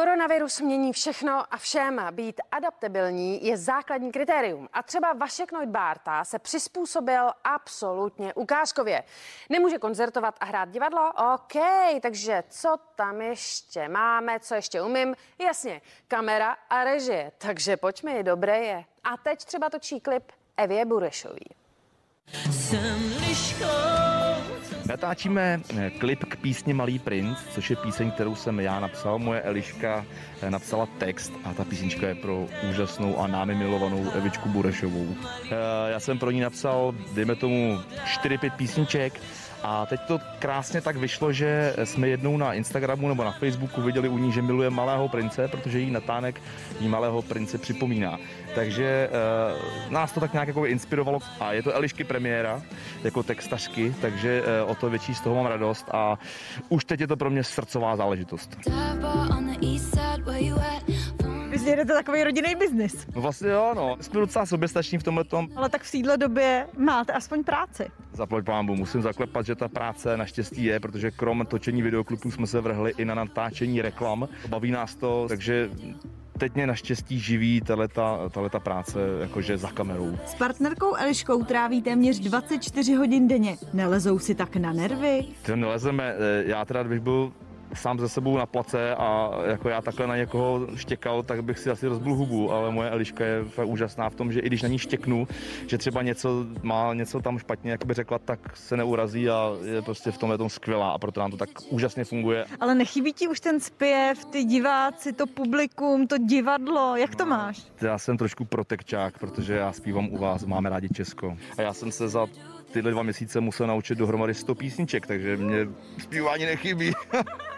Koronavirus mění všechno a všem. Být adaptabilní je základní kritérium. A třeba Vašek Neudbárta se přizpůsobil absolutně ukázkově. Nemůže koncertovat a hrát divadlo? OK, takže co tam ještě máme, co ještě umím? Jasně, kamera a režie. Takže pojďme, dobré je. A teď třeba točí klip Evě Burešový. Jsem liškou, Natáčíme eh, klip k písni Malý princ, což je píseň, kterou jsem já napsal. Moje Eliška eh, napsala text a ta písnička je pro úžasnou a námi milovanou Evičku Burešovou. Eh, já jsem pro ní napsal, dejme tomu, 4-5 písniček a teď to krásně tak vyšlo, že jsme jednou na Instagramu nebo na Facebooku viděli u ní, že miluje Malého prince, protože jí natánek jí Malého prince připomíná. Takže uh, nás to tak nějak jako inspirovalo a je to Elišky premiéra jako textařky, takže uh, o to větší z toho mám radost a už teď je to pro mě srdcová záležitost. Vy jedete takový rodinný biznis. No vlastně jo, no. Jsme docela soběstační v tomhle tom. Ale tak v téhle době máte aspoň práci. Zaplať pámbu, musím zaklepat, že ta práce naštěstí je, protože krom točení videoklipů jsme se vrhli i na natáčení reklam. Baví nás to, takže teď mě naštěstí živí tato práce jakože za kamerou. S partnerkou Eliškou tráví téměř 24 hodin denně. Nelezou si tak na nervy? To nelezeme. Eh, já teda, bych byl sám ze sebou na place a jako já takhle na někoho štěkal, tak bych si asi rozbil hubu, ale moje Eliška je fakt úžasná v tom, že i když na ní štěknu, že třeba něco má něco tam špatně, jak by řekla, tak se neurazí a je prostě v tom je tom skvělá a proto nám to tak úžasně funguje. Ale nechybí ti už ten zpěv, ty diváci, to publikum, to divadlo, jak to no, máš? Já jsem trošku protekčák, protože já zpívám u vás, máme rádi Česko. A já jsem se za tyhle dva měsíce musel naučit dohromady 100 písniček, takže mě zpívání nechybí.